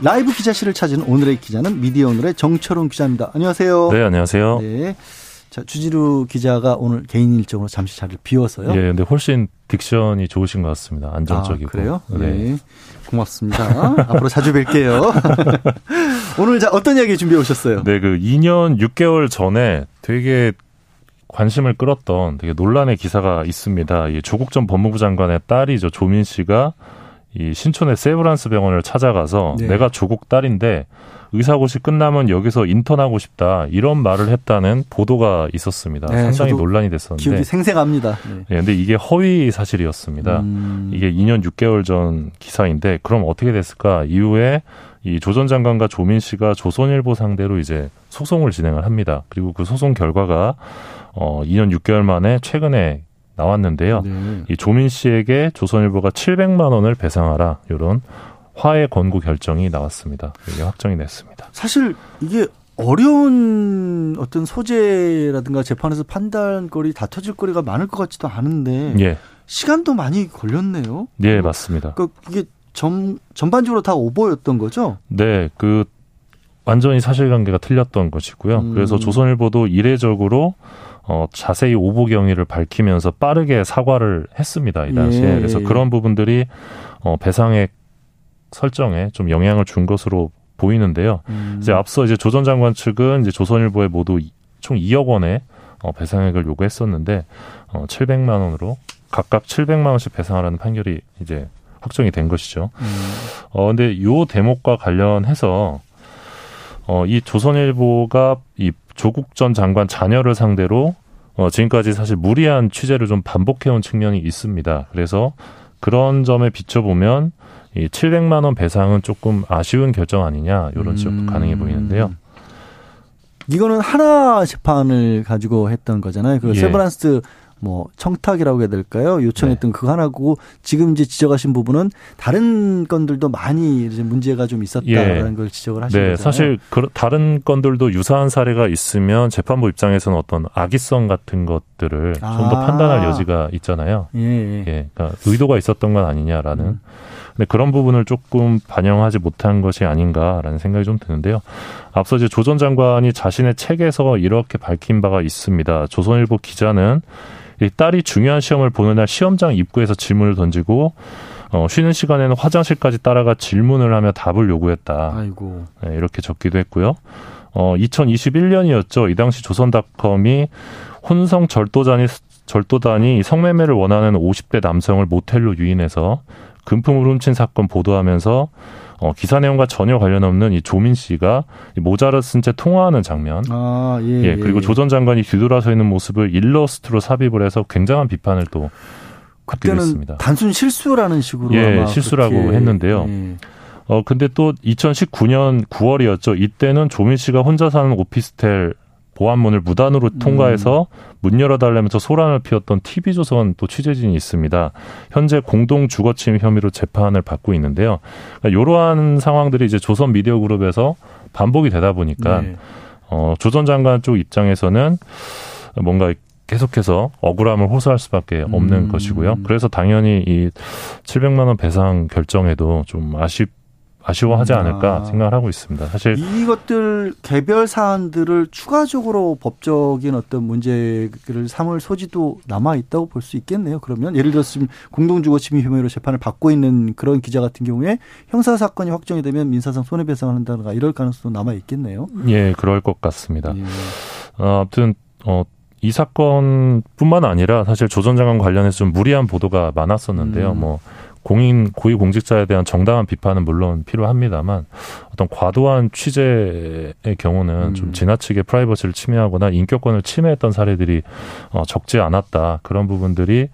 라이브 기자실을 찾은 오늘의 기자는 미디어 오늘의 정철웅 기자입니다. 안녕하세요. 네, 안녕하세요. 네. 자, 주지루 기자가 오늘 개인 일정으로 잠시 자리를 비워서요. 예, 근데 훨씬 딕션이 좋으신 것 같습니다. 안정적이고. 아, 그래요? 네. 네. 고맙습니다. 앞으로 자주 뵐게요. 오늘 자, 어떤 이야기 준비해 오셨어요? 네, 그 2년 6개월 전에 되게 관심을 끌었던 되게 논란의 기사가 있습니다. 이 조국 전 법무부 장관의 딸이죠. 조민 씨가 이 신촌의 세브란스 병원을 찾아가서 네. 내가 조국 딸인데 의사고시 끝나면 여기서 인턴하고 싶다 이런 말을 했다는 보도가 있었습니다. 네, 상당히 논란이 됐었는데 기억이 생생합니다. 네. 네, 근데 이게 허위 사실이었습니다. 음. 이게 2년 6개월 전 기사인데 그럼 어떻게 됐을까? 이후에 이 조전 장관과 조민 씨가 조선일보 상대로 이제 소송을 진행을 합니다. 그리고 그 소송 결과가 어 2년 6개월 만에 최근에 나왔는데요. 네. 이 조민 씨에게 조선일보가 700만 원을 배상하라 이런 화해 권고 결정이 나왔습니다. 이게 확정이 됐습니다. 사실 이게 어려운 어떤 소재라든가 재판에서 판단거리 다퉈질 거리가 많을 것 같지도 않은데 예. 시간도 많이 걸렸네요. 네, 맞습니다. 그 이게 전 전반적으로 다 오버였던 거죠? 네, 그 완전히 사실관계가 틀렸던 것이고요. 음. 그래서 조선일보도 이례적으로 어, 자세히 오보 경위를 밝히면서 빠르게 사과를 했습니다. 이 당시에. 예. 그래서 그런 부분들이 어, 배상액 설정에 좀 영향을 준 것으로 보이는데요. 음. 이제 앞서 이제 조전 장관 측은 이제 조선일보에 모두 총 2억 원의 어, 배상액을 요구했었는데 어, 700만 원으로 각각 700만 원씩 배상하라는 판결이 이제 확정이 된 것이죠. 음. 어 근데 요 대목과 관련해서 어 이 조선일보가 이 조국 전 장관 자녀를 상대로 어, 지금까지 사실 무리한 취재를 좀 반복해온 측면이 있습니다. 그래서 그런 점에 비춰보면 이 700만 원 배상은 조금 아쉬운 결정 아니냐 이런 지적도 음. 가능해 보이는데요. 이거는 하나 재판을 가지고 했던 거잖아요. 그 예. 세브란스 뭐 청탁이라고 해야 될까요? 요청했던 네. 그거 하나고 지금 이제 지적하신 부분은 다른 건들도 많이 이제 문제가 좀 있었다라는 예. 걸 지적을 하신 네, 거잖아요. 사실 그 다른 건들도 유사한 사례가 있으면 재판부 입장에서는 어떤 악의성 같은 것들을 아. 좀더 판단할 여지가 있잖아요. 예. 예. 그러니까 의도가 있었던 건 아니냐라는. 음. 근데 그런 부분을 조금 반영하지 못한 것이 아닌가라는 생각이 좀 드는데요. 앞서 이제 조 전 장관이 자신의 책에서 이렇게 밝힌 바가 있습니다. 조선일보 기자는 이 딸이 중요한 시험을 보는 날 시험장 입구에서 질문을 던지고 어, 쉬는 시간에는 화장실까지 따라가 질문을 하며 답을 요구했다. 아이고. 네, 이렇게 적기도 했고요. 어, 2021년이었죠. 이 당시 조선닷컴이 혼성 절도단이 절도단이 성매매를 원하는 50대 남성을 모텔로 유인해서 금품을 훔친 사건 보도하면서 어, 기사 내용과 전혀 관련 없는 이 조민 씨가 모자를 쓴 채 통화하는 장면. 아, 예, 예, 그리고 예. 조전 장관이 뒤돌아서 있는 모습을 일러스트로 삽입을 해서 굉장한 비판을 또 그때는 했습니다. 단순 실수라는 식으로 예, 실수라고 그렇게. 했는데요. 예. 어 근데 또 2019년 9월이었죠. 이때는 조민 씨가 혼자 사는 오피스텔 보안문을 무단으로 통과해서 음. 문 열어달라면서 소란을 피웠던 TV조선 또 취재진이 있습니다. 현재 공동 주거침 혐의로 재판을 받고 있는데요. 그러니까 이러한 상황들이 이제 조선 미디어 그룹에서 반복이 되다 보니까 네. 어, 조선 장관 쪽 입장에서는 뭔가 계속해서 억울함을 호소할 수밖에 없는 음. 것이고요. 그래서 당연히 이 700만 원 배상 결정에도 좀 아쉽 아쉬워하지 음. 않을까 아. 생각을 하고 있습니다. 사실 이것들 개별 사안들을 추가적으로 법적인 어떤 문제를 삼을 소지도 남아 있다고 볼 수 있겠네요. 그러면 예를 들어서 공동주거침해 혐의로 재판을 받고 있는 그런 기자 같은 경우에 형사 사건이 확정이 되면 민사상 손해배상을 한다든가 이럴 가능성도 남아 있겠네요. 예, 그럴 것 같습니다. 예. 어, 아무튼 어. 이 사건뿐만 아니라 사실 조 전 장관 관련해서 좀 무리한 보도가 많았었는데요. 음. 뭐 공인 고위 공직자에 대한 정당한 비판은 물론 필요합니다만 어떤 과도한 취재의 경우는 음. 좀 지나치게 프라이버시를 침해하거나 인격권을 침해했던 사례들이 어, 적지 않았다 그런 부분들이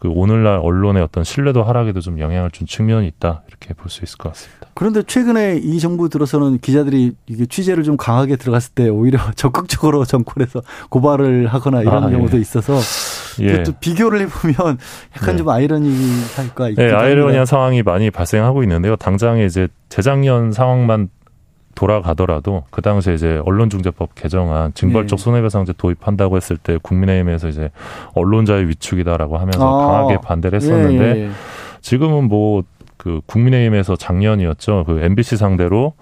그 오늘날 언론의 어떤 신뢰도 하락에도 좀 영향을 준 측면이 있다 이렇게 볼 수 있을 것 같습니다. 그런데 최근에 이 정부 들어서는 기자들이 이게 취재를 좀 강하게 들어갔을 때 오히려 적극적으로 정권에서 고발을 하거나 이런 아, 경우도 예. 있어서 예. 또 비교를 해보면 약간 네. 좀 아이러니할까 있긴 네, 아이러니한 상황이 많이 발생하고 있는데요. 당장에 이제 재작년 상황만 돌아가더라도 그 당시에 이제 언론중재법 개정안 징벌적 네. 손해배상제 도입한다고 했을 때 국민의힘에서 이제 언론자의 위축이다라고 하면서 아. 강하게 반대를 했었는데 예, 예. 지금은 뭐 그 국민의힘에서 작년이었죠 그 MBC 상대로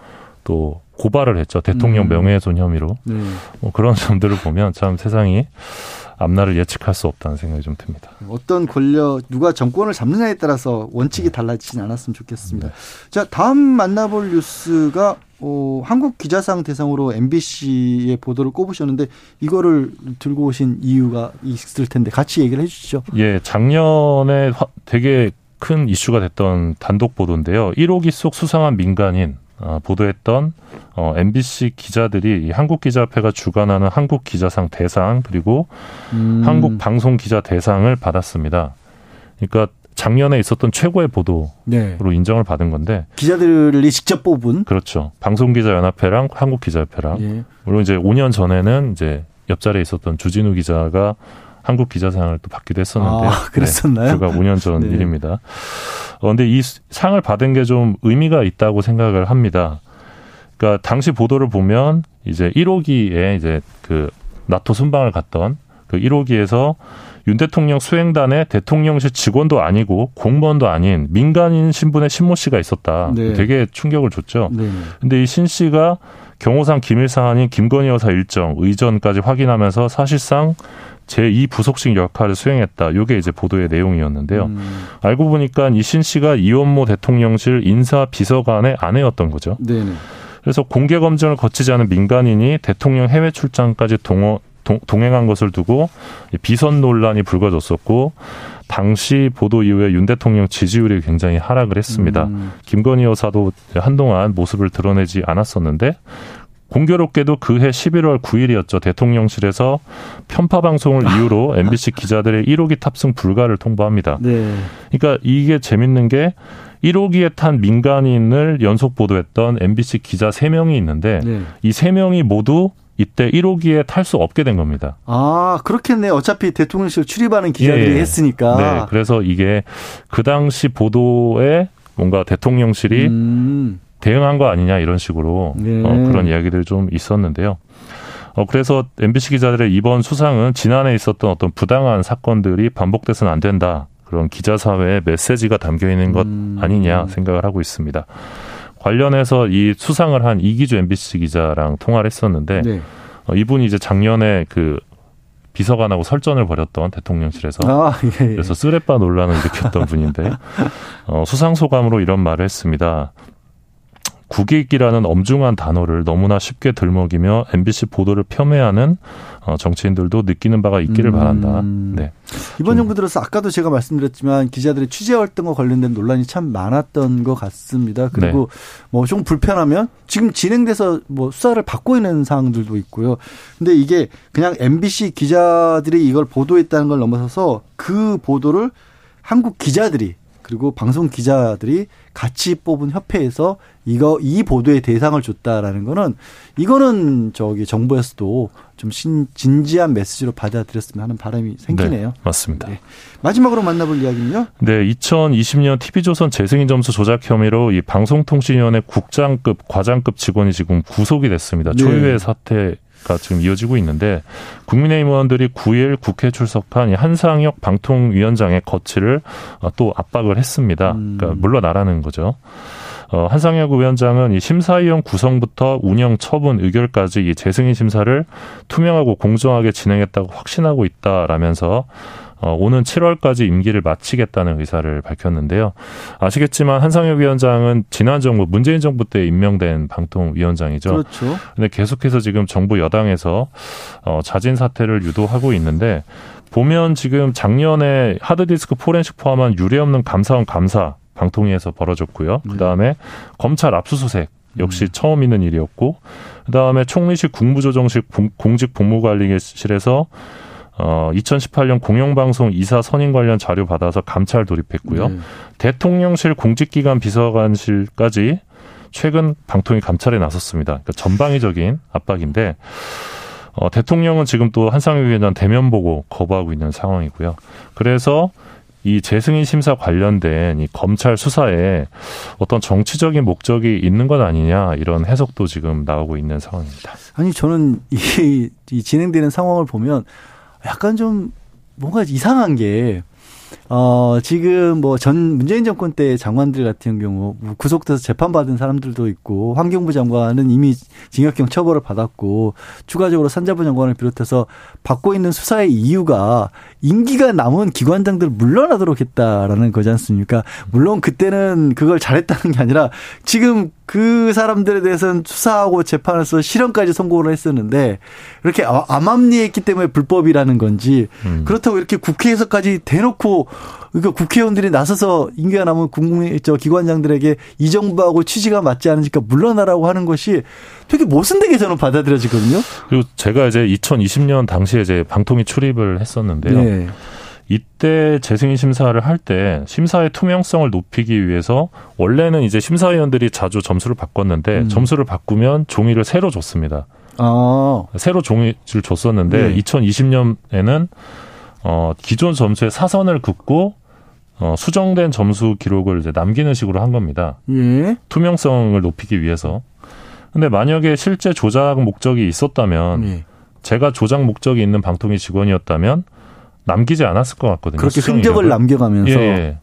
또 고발을 했죠 대통령 음. 명예훼손 혐의로 네. 뭐 그런 점들을 보면 참 세상이 앞날을 예측할 수 없다는 생각이 좀 듭니다. 어떤 권력 누가 정권을 잡느냐에 따라서 원칙이 네. 달라지진 않았으면 좋겠습니다. 네. 자 다음 만나볼 뉴스가 어, 한국 기자상 대상으로 MBC의 보도를 꼽으셨는데 이거를 들고 오신 이유가 있을 텐데 같이 얘기를 해주시죠. 예, 작년에 되게 큰 이슈가 됐던 단독 보도인데요. 1호기 속 수상한 민간인 어, 보도했던 어, MBC 기자들이 한국 기자협회가 주관하는 한국 기자상 대상 그리고 음. 한국 방송 기자 대상을 받았습니다. 그러니까 작년에 있었던 최고의 보도로 네. 인정을 받은 건데 기자들이 직접 뽑은 그렇죠. 방송 기자 연합회랑 한국 기자협회랑 예. 물론 이제 5년 전에는 이제 옆자리에 있었던 주진우 기자가 한국 기자상을 또 받기도 했었는데 아, 그랬었나요? 네, 불과 5년 전 네. 일입니다. 어, 근데 이 상을 받은 게 좀 의미가 있다고 생각을 합니다. 그러니까 당시 보도를 보면 이제 1호기에 이제 그 나토 순방을 갔던 그 1호기에서 윤 대통령 수행단의 대통령실 직원도 아니고 공무원도 아닌 민간인 신분의 신모 씨가 있었다. 네. 되게 충격을 줬죠. 네. 근데 이 신 씨가 경호상 기밀 사안인 김건희 여사 일정 의전까지 확인하면서 사실상 제2 부속식 역할을 수행했다. 요게 이제 보도의 내용이었는데요. 음. 알고 보니까 이 신 씨가 이원모 대통령실 인사 비서관의 아내였던 거죠. 네네. 그래서 공개 검증을 거치지 않은 민간인이 대통령 해외 출장까지 동어, 동, 행한 것을 두고 비선 논란이 불거졌었고 당시 보도 이후에 윤 대통령 지지율이 굉장히 하락을 했습니다. 음. 김건희 여사도 한동안 모습을 드러내지 않았었는데 공교롭게도 그해 11월 9일이었죠. 대통령실에서 편파 방송을 아. 이유로 MBC 기자들의 1호기 탑승 불가를 통보합니다. 네. 그러니까 이게 재밌는 게 1호기에 탄 민간인을 연속 보도했던 MBC 기자 3명이 있는데 네. 이 3명이 모두 이때 1호기에 탈 수 없게 된 겁니다. 아, 그렇겠네. 어차피 대통령실 출입하는 기자들이 예. 했으니까. 네. 그래서 이게 그 당시 보도에 뭔가 대통령실이 음. 대응한 거 아니냐 이런 식으로 네. 어, 그런 이야기들이 좀 있었는데요. 어, 그래서 MBC 기자들의 이번 수상은 지난해 있었던 어떤 부당한 사건들이 반복돼서는 안 된다. 그런 기자 사회의 메시지가 담겨 있는 것 음. 아니냐 생각을 하고 있습니다. 관련해서 이 수상을 한 이기주 MBC 기자랑 통화를 했었는데 네. 어, 이분이 이제 작년에 그 비서관하고 설전을 벌였던 대통령실에서 아, 예, 예. 그래서 쓰레빠 논란을 일으켰던 분인데 어, 수상 소감으로 이런 말을 했습니다. 국익이라는 엄중한 단어를 너무나 쉽게 들먹이며 MBC 보도를 폄훼하는 어, 정치인들도 느끼는 바가 있기를 음. 바란다. 네. 이번 정부 들어서 아까도 제가 말씀드렸지만 기자들의 취재 활동과 관련된 논란이 참 많았던 것 같습니다. 그리고 네. 뭐좀 불편하면 지금 진행돼서 뭐 수사를 받고 있는 사항들도 있고요. 근데 이게 그냥 MBC 기자들이 이걸 보도했다는 걸 넘어서서 그 보도를 한국 기자들이 그리고 방송 기자들이 같이 뽑은 협회에서 이거 이 보도의 대상을 줬다라는 거는 이거는 저기 정부에서도 좀 신, 진지한 메시지로 받아들였으면 하는 바람이 생기네요. 네, 맞습니다. 네. 마지막으로 만나볼 이야기는요. 네, 2020년 TV조선 재승인 점수 조작 혐의로 이 방송통신위원회 국장급, 과장급 직원이 지금 구속이 됐습니다. 네. 초유의 사태 가 지금 이어지고 있는데 국민의힘 의원들이 9일 국회 출석한 한상혁 방통위원장의 거취를 어, 또 압박을 했습니다. 음. 그러니까 물러나라는 거죠. 어, 한상혁 위원장은 이 심사위원 구성부터 운영 처분 의결까지 이 재승인 심사를 투명하고 공정하게 진행했다고 확신하고 있다라면서 어, 오는 7월까지 임기를 마치겠다는 의사를 밝혔는데요. 아시겠지만 한상혁 위원장은 지난 정부 문재인 정부 때 임명된 방통위원장이죠. 그렇죠. 근데 계속해서 지금 정부 여당에서 어, 자진 사퇴를 유도하고 있는데 보면 지금 작년에 하드디스크 포렌식 포함한 유례 없는 감사원 감사 방통위에서 벌어졌고요. 그 다음에 검찰 압수수색 역시 음. 처음 있는 일이었고, 그 다음에 총리실 국무조정실 공직 복무관리실에서 어, 2018년 공영방송 이사 선임 관련 자료 받아서 감찰 돌입했고요. 네. 대통령실 공직기관 비서관실까지 최근 방통위 감찰에 나섰습니다. 그러니까 전방위적인 압박인데 어, 대통령은 지금 또 한상혁 위원장 대면 보고 거부하고 있는 상황이고요. 그래서 이 재승인 심사 관련된 이 검찰 수사에 어떤 정치적인 목적이 있는 것 아니냐 이런 해석도 지금 나오고 있는 상황입니다. 아니 저는 이, 이 진행되는 상황을 보면 약간 좀 뭔가 이상한 게 어, 지금 뭐 전 문재인 정권 때 장관들 같은 경우 뭐 구속돼서 재판받은 사람들도 있고 환경부 장관은 이미 징역형 처벌을 받았고 추가적으로 산자부 장관을 비롯해서 받고 있는 수사의 이유가 임기가 남은 기관장들 물러나도록 했다라는 거지 않습니까? 물론 그때는 그걸 잘했다는 게 아니라 지금 그 사람들에 대해서는 수사하고 재판에서 실형까지 선고를 했었는데 이렇게 아, 암암리했기 때문에 불법이라는 건지 음. 그렇다고 이렇게 국회에서까지 대놓고 그러니까 국회의원들이 나서서 임기가 남은 국민 저 기관장들에게 이 정부하고 취지가 맞지 않으니까 물러나라고 하는 것이 되게 모순되게 저는 받아들여지거든요. 그리고 제가 이제 2020년 당시에 이제 방통위 출입을 했었는데요. 네. 이때 재승인 심사를 할 때 심사의 투명성을 높이기 위해서 원래는 이제 심사위원들이 자주 점수를 바꿨는데 음. 점수를 바꾸면 종이를 새로 줬습니다. 아. 새로 종이를 줬었는데 네. 2020년에는 어 기존 점수에 사선을 긋고 어 수정된 점수 기록을 이제 남기는 식으로 한 겁니다. 예. 투명성을 높이기 위해서. 근데 만약에 실제 조작 목적이 있었다면 예. 제가 조작 목적이 있는 방통위 직원이었다면 남기지 않았을 것 같거든요. 그렇게 흔적을 이력을. 남겨가면서. 예, 예.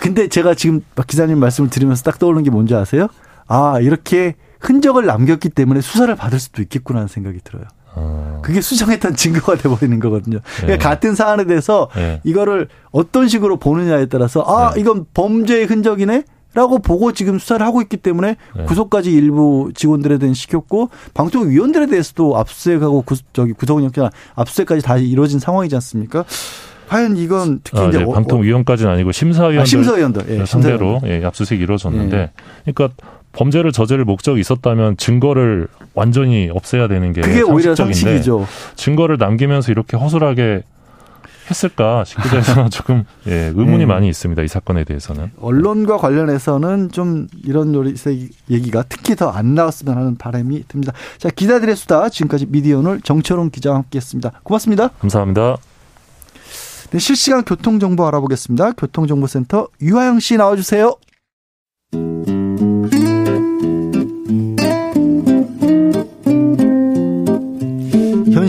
근데 제가 지금 박 기자님 말씀을 들으면서 딱 떠오르는 게 뭔지 아세요? 아, 이렇게 흔적을 남겼기 때문에 수사를 받을 수도 있겠구나 하는 생각이 들어요. 어. 그게 수정했던 증거가 돼버리는 거거든요. 그러니까 예. 같은 사안에 대해서 예. 이거를 어떤 식으로 보느냐에 따라서 아, 예. 이건 범죄의 흔적이네? 라고 보고 지금 수사를 하고 있기 때문에 네. 구속까지 일부 직원들에 대한 시켰고 방통위원들에 대해서도 압수수색하고 구, 저기 구속영장 압수수색까지 다 이루어진 상황이지 않습니까? 과연 이건 특히 아, 이제 네. 방통위원까지는 아니고 심사위원들, 아, 심사위원들 예, 상대로 예, 압수수색이 이루어졌는데 예. 그러니까 범죄를 저지를 목적이 있었다면 증거를 완전히 없애야 되는 게 그게 오히려 상식이죠. 증거를 남기면서 이렇게 허술하게 했을까 싶기도 해서 조금 예, 의문이 네. 많이 있습니다. 이 사건에 대해서는. 언론과 관련해서는 좀 이런 얘기가 특히 더 안 나왔으면 하는 바람이 듭니다. 자, 기자들의 수다 지금까지 미디어 오늘 정철원 기자와 함께했습니다. 고맙습니다. 감사합니다. 네, 실시간 교통 정보 알아보겠습니다. 교통정보센터 유하영 씨 나와주세요.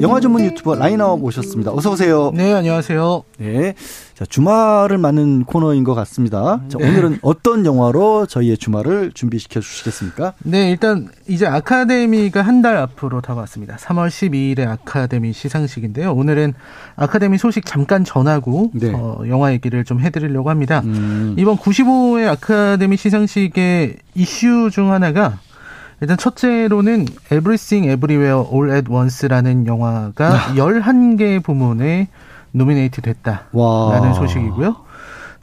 영화 전문 유튜버 라이너 모셨습니다. 어서 오세요. 네, 안녕하세요. 네. 자, 주말을 맞는 코너인 것 같습니다. 자, 네. 오늘은 어떤 영화로 저희의 주말을 준비시켜 주시겠습니까? 네, 일단 이제 아카데미가 한 달 앞으로 다가왔습니다. 3월 12일에 아카데미 시상식인데요. 오늘은 아카데미 소식 잠깐 전하고 네. 어, 영화 얘기를 좀 해드리려고 합니다. 음. 이번 95회 아카데미 시상식의 이슈 중 하나가 일단 첫째로는 Everything Everywhere All at Once라는 영화가 11개 부문에 노미네이트 됐다라는 소식이고요.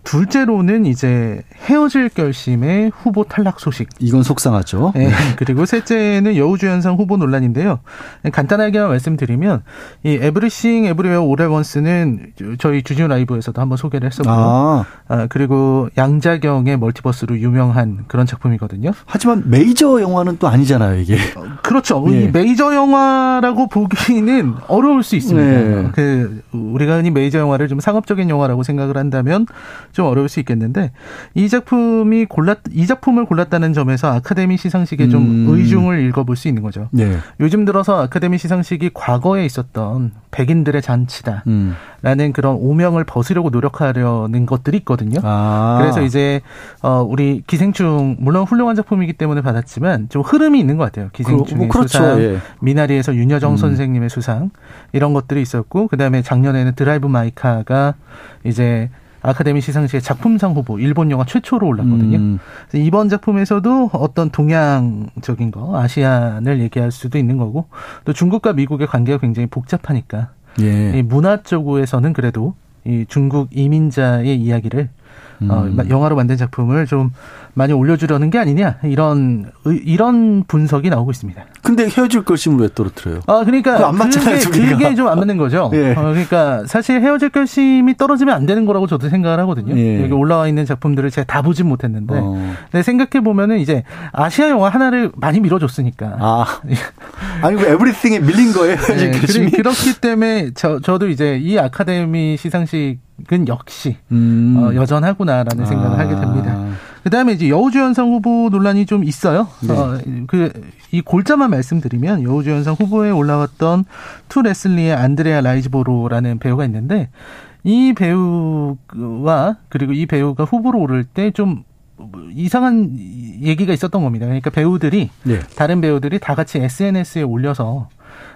둘째로는 이제 헤어질 결심의 후보 탈락 소식. 이건 속상하죠. 네. 그리고 셋째는 여우주연상 후보 논란인데요. 간단하게만 말씀드리면 이 Everything Everywhere All at Once는 저희 주진우 라이브에서도 한번 소개를 했었고요. 아. 아. 그리고 양자경의 multiverse로 유명한 그런 작품이거든요. 하지만 메이저 영화는 또 아니잖아요, 이게. 어, 그렇죠. 네. 이 메이저 영화라고 보기는 어려울 수 있습니다. 네. 그 우리가 흔히 메이저 영화를 좀 상업적인 영화라고 생각을 한다면 좀 어려울 수 있겠는데 이 작품이 골랐 이 작품을 골랐다는 점에서 아카데미 시상식에 좀 음. 의중을 읽어볼 수 있는 거죠. 네. 요즘 들어서 아카데미 시상식이 과거에 있었던 백인들의 잔치다라는 음. 그런 오명을 벗으려고 노력하려는 것들이 있거든요. 아. 그래서 이제 어 우리 기생충 물론 훌륭한 작품이기 때문에 받았지만 좀 흐름이 있는 것 같아요. 기생충의 뭐 그렇죠. 수상, 예. 미나리에서 윤여정 음. 선생님의 수상 이런 것들이 있었고 그 다음에 작년에는 드라이브 마이카가 이제 아카데미 시상식의 작품상 후보 일본 영화 최초로 올랐거든요. 음. 이번 작품에서도 어떤 동양적인 거, 아시안을 얘기할 수도 있는 거고 또 중국과 미국의 관계가 굉장히 복잡하니까 예. 이 문화 쪽에서는 그래도 이 중국 이민자의 이야기를 어, 음. 어, 영화로 만든 작품을 좀 많이 올려주려는 게 아니냐 이런 이런 분석이 나오고 있습니다. 근데 헤어질 결심을 왜 떨어뜨려요? 아 그러니까 안 맞잖아요. 그게, 그게 좀 안 맞는 거죠. 예. 어, 그러니까 사실 헤어질 결심이 떨어지면 안 되는 거라고 저도 생각을 하거든요. 예. 여기 올라와 있는 작품들을 제가 다 보진 못했는데 어. 생각해 보면은 이제 아시아 영화 하나를 많이 밀어줬으니까. 아 아니 뭐 에브리띵에 밀린 거예요. 헤어질 네, 결심이 그렇기 때문에 저 저도 이제 이 아카데미 시상식 은 역시 음. 어, 여전하구나라는 생각을 아. 하게 됩니다. 그다음에 이제 여우주연상 후보 논란이 좀 있어요. 네. 어, 그이 골자만 말씀드리면 여우주연상 후보에 올라왔던 To Leslie의 안드레아 라이즈보로라는 배우가 있는데 이 배우와 그리고 이 배우가 후보로 오를 때좀 이상한 얘기가 있었던 겁니다. 그러니까 배우들이 네. 다른 배우들이 다 같이 SNS에 올려서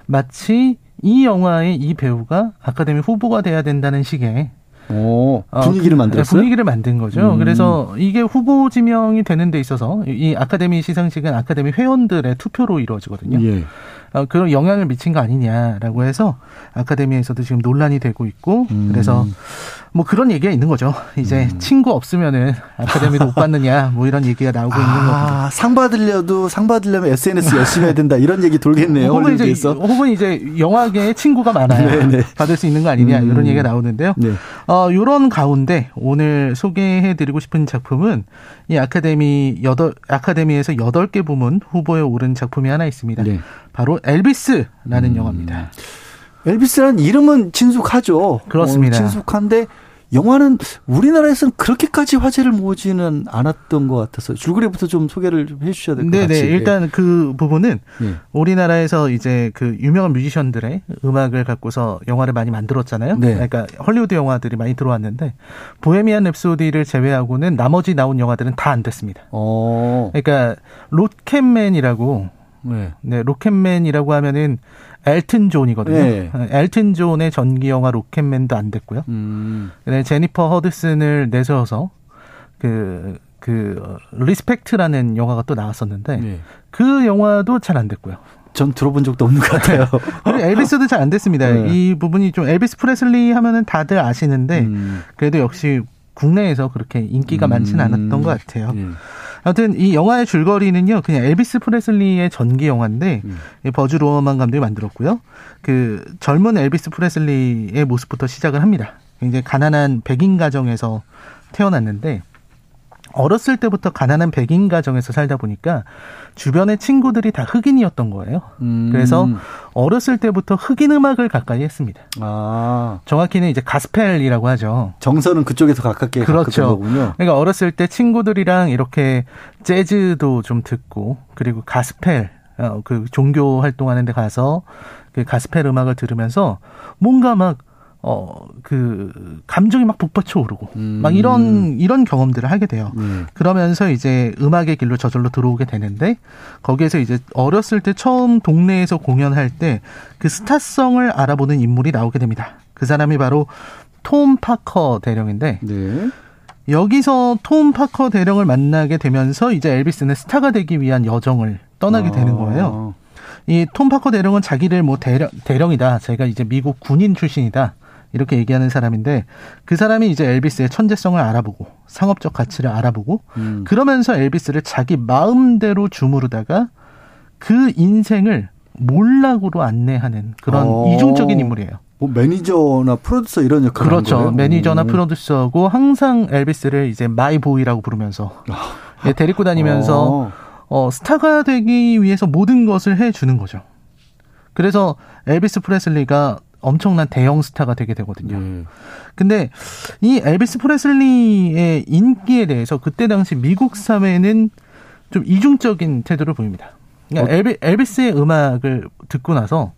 마치 이 영화의 이 배우가 아카데미 후보가 돼야 된다는 식의 오, 어, 분위기를 만들었어요? 분위기를 만든 거죠. 음. 그래서 이게 후보 지명이 되는 데 있어서 이 아카데미 시상식은 아카데미 회원들의 투표로 이루어지거든요. 예. 어, 그런 영향을 미친 거 아니냐라고 해서 아카데미에서도 지금 논란이 되고 있고 음. 그래서 뭐 그런 얘기가 있는 거죠. 이제 음. 친구 없으면은 아카데미도 못 받느냐 뭐 이런 얘기가 나오고 아, 있는 겁니다. 상 받으려도 상 받으려면 SNS 열심히 해야 된다 이런 얘기 돌겠네요. 혹은 이제 혹은 이제 영화계에 친구가 많아야 네네. 네. 받을 수 있는 거 아니냐 음. 이런 얘기가 나오는데요. 네. 어 이런 가운데 오늘 소개해드리고 싶은 작품은 이 아카데미 여덟 아카데미에서 여덟 개 부문 후보에 오른 작품이 하나 있습니다. 네. 바로 엘비스라는 음. 영화입니다. 엘비스라는 이름은 친숙하죠. 그렇습니다. 어, 친숙한데 영화는 우리나라에서는 그렇게까지 화제를 모으지는 않았던 것 같아서 줄거리부터 좀 소개를 좀 해주셔야 될 것 같아요. 네네. 일단 그 부분은 네. 우리나라에서 이제 그 유명한 뮤지션들의 음악을 갖고서 영화를 많이 만들었잖아요. 네. 그러니까 헐리우드 영화들이 많이 들어왔는데 Bohemian Rhapsody를 제외하고는 나머지 나온 영화들은 다 안 됐습니다. 어. 그러니까 Rocketman이라고 네. 네, Rocketman이라고 하면은 엘튼 존이거든요. 네. 엘튼 존의 전기 영화 Rocketman도 안 됐고요. 음. 네, 제니퍼 허드슨을 내세워서 그, 그, 어, Respect라는 영화가 또 나왔었는데 네. 그 영화도 잘 안 됐고요. 전 들어본 적도 없는 것 같아요. 엘비스도 잘 안 됐습니다. 네. 이 부분이 좀 엘비스 프레슬리 하면은 다들 아시는데 음. 그래도 역시 국내에서 그렇게 인기가 음. 많지는 않았던 것 같아요. 네. 아무튼 이 영화의 줄거리는요, 그냥 엘비스 프레슬리의 전기 영화인데 음. 바즈 루어만 감독이 만들었고요. 그 젊은 엘비스 프레슬리의 모습부터 시작을 합니다. 굉장히 가난한 백인 가정에서 태어났는데 어렸을 때부터 가난한 백인 가정에서 살다 보니까 주변의 친구들이 다 흑인이었던 거예요. 음. 그래서 어렸을 때부터 흑인 음악을 가까이 했습니다. 아. 정확히는 이제 가스펠이라고 하죠. 정서는 그쪽에서 가깝게 그렇죠. 거군요. 그러니까 어렸을 때 친구들이랑 이렇게 재즈도 좀 듣고 그리고 가스펠 어, 그 종교 활동하는 데 가서 그 가스펠 음악을 들으면서 뭔가 막 어, 그, 감정이 막 북받쳐 오르고, 음. 막 이런, 이런 경험들을 하게 돼요. 음. 그러면서 이제 음악의 길로 저절로 들어오게 되는데, 거기에서 이제 어렸을 때 처음 동네에서 공연할 때 그 스타성을 알아보는 인물이 나오게 됩니다. 그 사람이 바로 톰 파커 대령인데, 네. 여기서 톰 파커 대령을 만나게 되면서 이제 엘비스는 스타가 되기 위한 여정을 떠나게 아. 되는 거예요. 이 톰 파커 대령은 자기를 뭐 대령, 대령이다. 제가 이제 미국 군인 출신이다. 이렇게 얘기하는 사람인데 그 사람이 이제 엘비스의 천재성을 알아보고 상업적 가치를 알아보고 음. 그러면서 엘비스를 자기 마음대로 주무르다가 그 인생을 몰락으로 안내하는 그런 어. 이중적인 인물이에요. 뭐 매니저나 프로듀서 이런 역할을 그렇죠. 매니저나 음. 프로듀서고 항상 엘비스를 이제 my boy라고 부르면서 아. 예, 데리고 다니면서 어. 어, 스타가 되기 위해서 모든 것을 해 주는 거죠. 그래서 엘비스 프레슬리가 엄청난 대형 스타가 되게 되거든요. 음. 근데 이 엘비스 프레슬리의 인기에 대해서 그때 당시 미국 사회는 좀 이중적인 태도를 보입니다. 그러니까 어. 엘비, 엘비스의 음악을 듣고 나서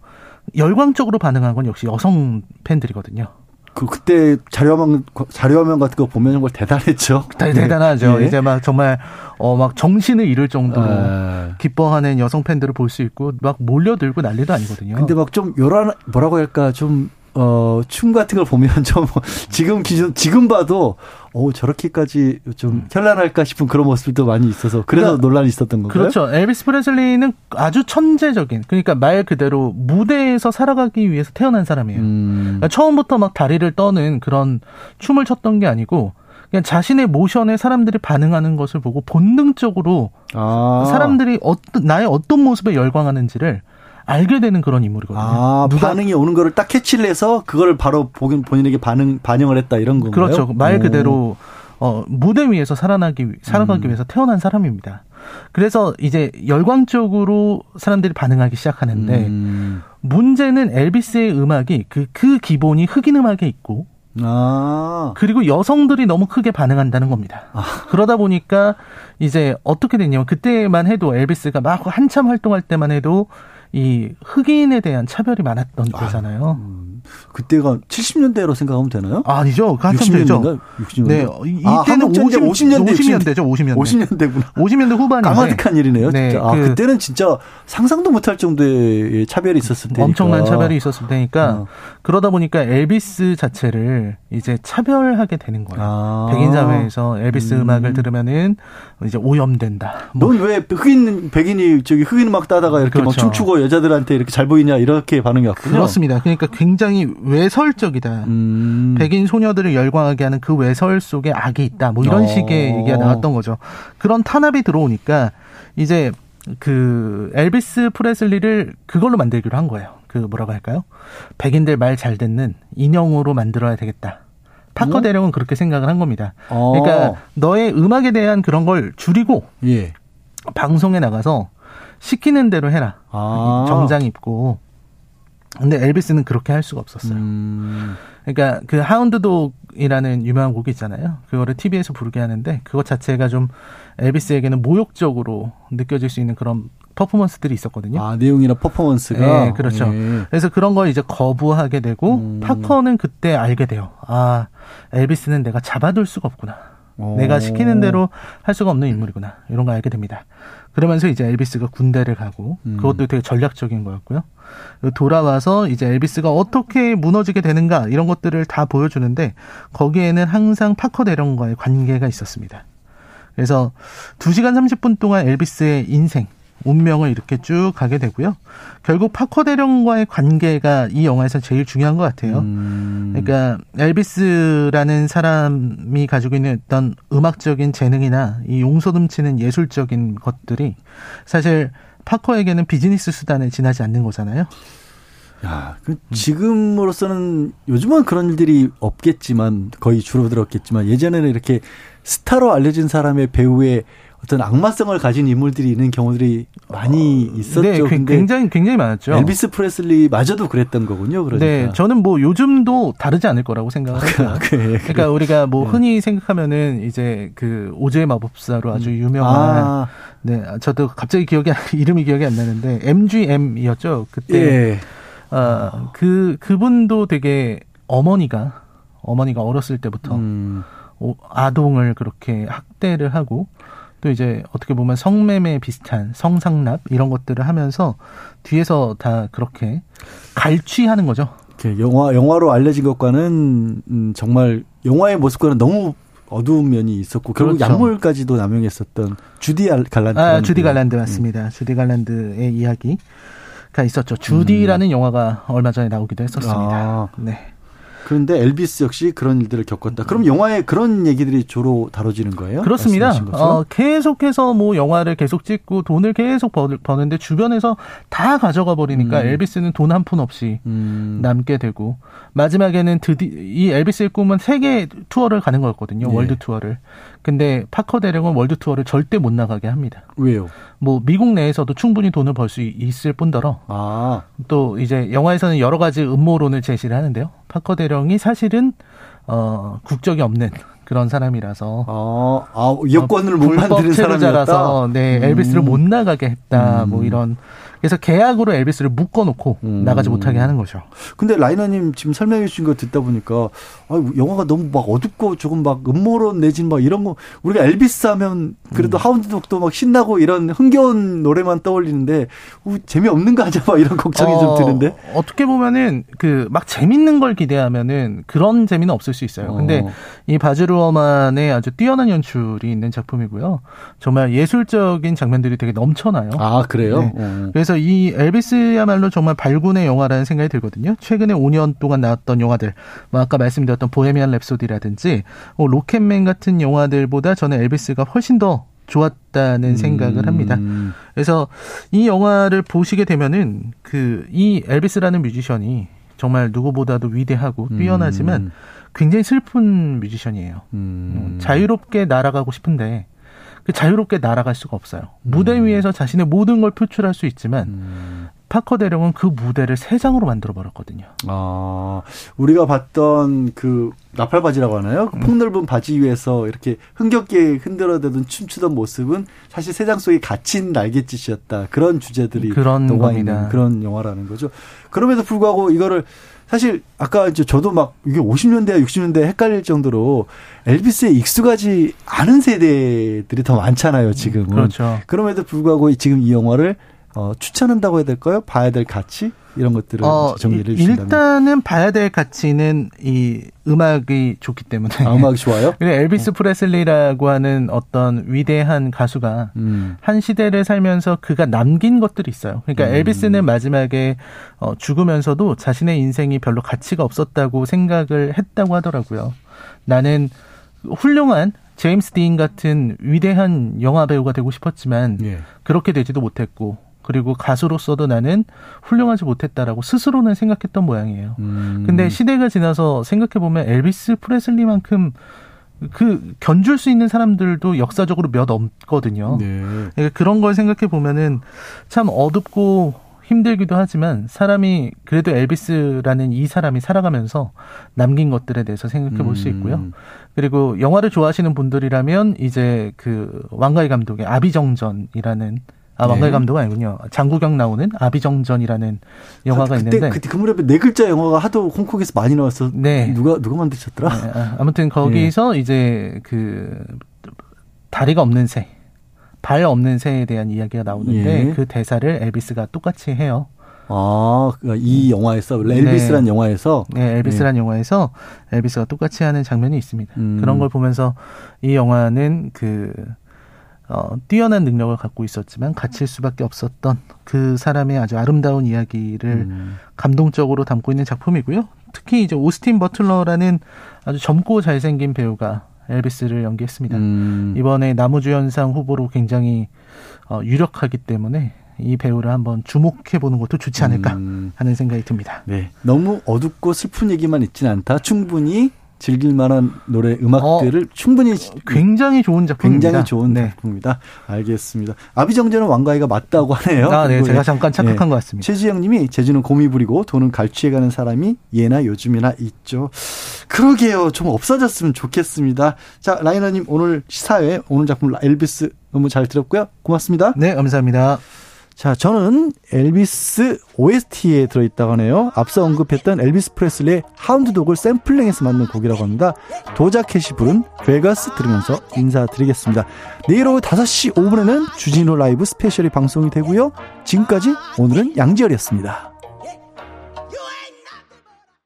열광적으로 반응한 건 역시 여성 팬들이거든요. 그 그때 자료화면 자료화면 같은 거 보면 정말 대단했죠. 네. 대단하죠. 네. 이제 막 정말 어 막 정신을 잃을 정도로 네. 기뻐하는 여성 팬들을 볼 수 있고 막 몰려들고 난리도 아니거든요. 근데 막 좀 요란 뭐라고 할까 좀 어, 춤 같은 걸 보면 좀 지금 기준 지금 봐도 어 저렇게까지 좀 음. 현란할까 싶은 그런 모습도 많이 있어서 그래서 그러니까, 논란이 있었던 건가요? 그렇죠. 엘비스 프레슬리는 아주 천재적인 그러니까 말 그대로 무대에서 살아가기 위해서 태어난 사람이에요. 음. 그러니까 처음부터 막 다리를 떠는 그런 춤을 췄던 게 아니고 그냥 자신의 모션에 사람들이 반응하는 것을 보고 본능적으로 아. 사람들이 어떤 나의 어떤 모습에 열광하는지를 알게 되는 그런 인물이거든요. 아, 누가 반응이 오는 거를 딱 캐치를 해서 그걸 바로 보긴 본인에게 반응 반영을 했다 이런 건가요? 그렇죠. 말 그대로 어, 무대 위에서 살아나기 살아가기 음. 위해서 태어난 사람입니다. 그래서 이제 열광적으로 사람들이 반응하기 시작하는데 음. 문제는 엘비스의 음악이 그, 그 기본이 흑인 음악에 있고 아. 그리고 여성들이 너무 크게 반응한다는 겁니다. 아. 그러다 보니까 이제 어떻게 됐냐면 그때만 해도 엘비스가 막 한참 활동할 때만 해도 이 흑인에 대한 차별이 많았던 아, 때잖아요. 음. 그때가 70년대로 생각하면 되나요? 아, 니죠 한참 60년대인가? 60년대. 네, 이때는 아, 50, 50년대 50년대죠. 50년대. 50년대구나. 50년대 후반인데. 까마득한 일이네요. 네, 진짜. 아, 그, 그때는 진짜 상상도 못할 정도의 차별이 있었을 테니까. 엄청난 차별이 있었을 테니까 어. 그러다 보니까 엘비스 자체를 이제 차별하게 되는 거예요. 아. 백인 사회에서 엘비스 음. 악을 들으면은 이제 오염된다. 뭐. 넌왜 흑인 백인이 저기 흑인 음악 따다가 이렇게 그렇죠. 막 춤추고 여자들한테 이렇게 잘 보이냐 이렇게 반응이 왔군요. 그렇습니다. 그러니까 굉장히 외설적이다. 음. 백인 소녀들을 열광하게 하는 그 외설 속에 악이 있다. 뭐 이런 어. 식의 얘기가 나왔던 거죠. 그런 탄압이 들어오니까 이제 그 엘비스 프레슬리를 그걸로 만들기로 한 거예요. 그 뭐라고 할까요? 백인들 말 잘 듣는 인형으로 만들어야 되겠다. 파커 음? 대령은 그렇게 생각을 한 겁니다. 어. 그러니까 너의 음악에 대한 그런 걸 줄이고 예. 방송에 나가서 시키는 대로 해라. 아. 정장 입고. 근데 엘비스는 그렇게 할 수가 없었어요. 음. 그러니까 그 하운드독이라는 유명한 곡이 있잖아요. 그거를 TV에서 부르게 하는데 그것 자체가 좀 엘비스에게는 모욕적으로 느껴질 수 있는 그런 퍼포먼스들이 있었거든요. 아, 내용이나 퍼포먼스가? 네, 그렇죠. 네. 그래서 그런 걸 이제 거부하게 되고, 음. 파커는 그때 알게 돼요. 아, 엘비스는 내가 잡아둘 수가 없구나. 오. 내가 시키는 대로 할 수가 없는 인물이구나. 이런 걸 알게 됩니다. 그러면서 이제 엘비스가 군대를 가고 음. 그것도 되게 전략적인 거였고요. 돌아와서 이제 엘비스가 어떻게 무너지게 되는가 이런 것들을 다 보여주는데 거기에는 항상 파커 대령과의 관계가 있었습니다. 그래서 2시간 30분 동안 엘비스의 인생 운명을 이렇게 쭉 가게 되고요. 결국 파커 대령과의 관계가 이 영화에서 제일 중요한 것 같아요. 음. 그러니까 엘비스라는 사람이 가지고 있는 어떤 음악적인 재능이나 이 용서듬치는 예술적인 것들이 사실 파커에게는 비즈니스 수단에 지나지 않는 거잖아요. 야, 그 지금으로서는 요즘은 그런 일들이 없겠지만 거의 줄어들었겠지만 예전에는 이렇게 스타로 알려진 사람의 배우의 어떤 악마성을 가진 인물들이 있는 경우들이 많이 어, 있었죠. 네, 굉장히 굉장히 많았죠. 엘비스 프레슬리 마저도 그랬던 거군요. 그러니까. 네, 저는 뭐 요즘도 다르지 않을 거라고 생각을 해요. 아, 그러니까 우리가 뭐 네. 흔히 생각하면은 이제 그 오즈의 마법사로 아주 음. 유명한 아. 네, 저도 갑자기 기억이 이름이 기억이 안 나는데 MGM이었죠. 그때 예. 어, 그 그분도 되게 어머니가 어머니가 어렸을 때부터 음. 아동을 그렇게 학대를 하고 또 이제 어떻게 보면 성매매 비슷한 성상납 이런 것들을 하면서 뒤에서 다 그렇게 갈취하는 거죠. 영화 영화로 알려진 것과는 음, 정말 영화의 모습과는 너무 어두운 면이 있었고 결국 그렇죠. 약물까지도 남용했었던 주디 갈란드. 아, 주디 갈란드 맞습니다. 음. 주디 갈란드의 이야기가 있었죠. 주디라는 음. 영화가 얼마 전에 나오기도 했었습니다. 아. 네. 그런데 엘비스 역시 그런 일들을 겪었다. 그럼 영화에 그런 얘기들이 주로 다뤄지는 거예요? 그렇습니다. 어, 계속해서 뭐 영화를 계속 찍고 돈을 계속 버는데 주변에서 다 가져가 버리니까 음. 엘비스는 돈 한 푼 없이 음. 남게 되고 마지막에는 드디 이 엘비스의 꿈은 세계 투어를 가는 거였거든요. 예. 월드 투어를. 근데 파커 대령은 월드 투어를 절대 못 나가게 합니다. 왜요? 뭐 미국 내에서도 충분히 돈을 벌 수 있을 뿐더러 아. 또 이제 영화에서는 여러 가지 음모론을 제시를 하는데요. 파커 대령이 사실은 어 국적이 없는 그런 사람이라서 아, 아 여권을 못 만드는 사람이라서 네 엘비스를 음. 못 나가게 했다 뭐 음. 뭐 이런 그래서 계약으로 엘비스를 묶어놓고 음. 나가지 못하게 하는 거죠. 근데 라이너님 지금 설명해 주신 거 듣다 보니까 아, 영화가 너무 막 어둡고 조금 막 음모론 내진 막 이런 거 우리가 엘비스 하면 그래도 음. 하운드독도 막 신나고 이런 흥겨운 노래만 떠올리는데 우, 재미없는 거 하자 막 이런 걱정이 어, 좀 드는데 어떻게 보면은 그 막 재밌는 걸 기대하면은 그런 재미는 없을 수 있어요. 근데 어. 이 바즈루어만의 아주 뛰어난 연출이 있는 작품이고요. 정말 예술적인 장면들이 되게 넘쳐나요. 아 그래요? 네. 어. 그래서 그래서 이 엘비스야말로 정말 발군의 영화라는 생각이 들거든요. 최근에 5년 동안 나왔던 영화들, 뭐 아까 말씀드렸던 보헤미안 랩소디라든지 뭐 로켓맨 같은 영화들보다 저는 엘비스가 훨씬 더 좋았다는 음. 생각을 합니다. 그래서 이 영화를 보시게 되면은 그 이 엘비스라는 뮤지션이 정말 누구보다도 위대하고 뛰어나지만 음. 굉장히 슬픈 뮤지션이에요. 음. 자유롭게 날아가고 싶은데 그 자유롭게 날아갈 수가 없어요. 무대 음. 위에서 자신의 모든 걸 표출할 수 있지만 음. 파커 대령은 그 무대를 새장으로 만들어 버렸거든요. 아, 우리가 봤던 그 나팔 바지라고 하나요? 그 폭넓은 바지 위에서 이렇게 흥겹게 흔들어대던 춤추던 모습은 사실 세장 속에 갇힌 날갯짓이었다. 그런 주제들이 그런 녹아 있는 그런 영화라는 거죠. 그럼에도 불구하고 이거를 사실 아까 저도 막 이게 50년대와 60년대 헷갈릴 정도로 엘비스에 익숙하지 않은 세대들이 더 많잖아요, 지금은. 그렇죠. 그럼에도 불구하고 지금 이 영화를 어, 추천한다고 해야 될까요? 봐야 될 가치? 이런 것들을 어, 정리를 해주신다면. 일단은 봐야 될 가치는 이 음악이 좋기 때문에. 아, 음악이 좋아요? 그리고 엘비스 어. 프레슬리라고 하는 어떤 위대한 가수가 음. 한 시대를 살면서 그가 남긴 것들이 있어요. 그러니까 음. 엘비스는 마지막에 어, 죽으면서도 자신의 인생이 별로 가치가 없었다고 생각을 했다고 하더라고요. 나는 훌륭한 제임스 딘 같은 위대한 영화 배우가 되고 싶었지만 예. 그렇게 되지도 못했고 그리고 가수로서도 나는 훌륭하지 못했다라고 스스로는 생각했던 모양이에요. 음. 근데 시대가 지나서 생각해 보면 엘비스 프레슬리만큼 그 견줄 수 있는 사람들도 역사적으로 몇 없거든요. 네. 그러니까 그런 걸 생각해 보면은 참 어둡고 힘들기도 하지만 사람이 그래도 엘비스라는 이 사람이 살아가면서 남긴 것들에 대해서 생각해 볼수 음. 있고요. 그리고 영화를 좋아하시는 분들이라면 이제 그 왕가희 감독의 아비정전이라는 아, 왕가희 네. 감독 아니군요. 장국영 나오는 아비정전이라는 영화가 그때, 있는데 그때 그 무렵에 네 글자 영화가 하도 홍콩에서 많이 나왔어. 네. 누가 누가 만드셨더라? 네, 아, 아무튼 거기서 네. 이제 그 다리가 없는 새, 발 없는 새에 대한 이야기가 나오는데 예. 그 대사를 엘비스가 똑같이 해요. 아, 그러니까 이 영화에서 엘비스란 네. 영화에서 네, 엘비스란 네. 영화에서 엘비스가 똑같이 하는 장면이 있습니다. 음. 그런 걸 보면서 이 영화는 그 어, 뛰어난 능력을 갖고 있었지만 갇힐 수밖에 없었던 그 사람의 아주 아름다운 이야기를 음. 감동적으로 담고 있는 작품이고요. 특히 이제 오스틴 버틀러라는 아주 젊고 잘생긴 배우가 엘비스를 연기했습니다. 음. 이번에 나무주연상 후보로 굉장히 어, 유력하기 때문에 이 배우를 한번 주목해 보는 것도 좋지 않을까 음. 하는 생각이 듭니다. 네. 너무 어둡고 슬픈 얘기만 있지는 않다. 충분히 즐길 만한 노래 음악들을 어, 충분히 굉장히 좋은 작품입니다. 굉장히 좋은 네. 작품입니다. 알겠습니다. 아비정전은 왕가이가 맞다고 하네요. 아, 네. 제가 잠깐 착각한 네. 것 같습니다. 최지영 님이 제주는 곰이 부리고 돈은 갈취해 가는 사람이 예나 요즘이나 있죠. 그러게요. 좀 없어졌으면 좋겠습니다. 자, 라이너 님 오늘 시사회 오늘 작품 엘비스 너무 잘 들었고요. 고맙습니다. 네, 감사합니다. 자, 저는 엘비스 OST에 들어있다고 하네요. 앞서 언급했던 엘비스 프레슬리의 하운드독을 샘플링해서 만든 곡이라고 합니다. 도자켓이 부른 베가스 들으면서 인사드리겠습니다. 내일 오후 5시 5분에는 주진우 라이브 스페셜이 방송이 되고요. 지금까지 오늘은 양지열이었습니다.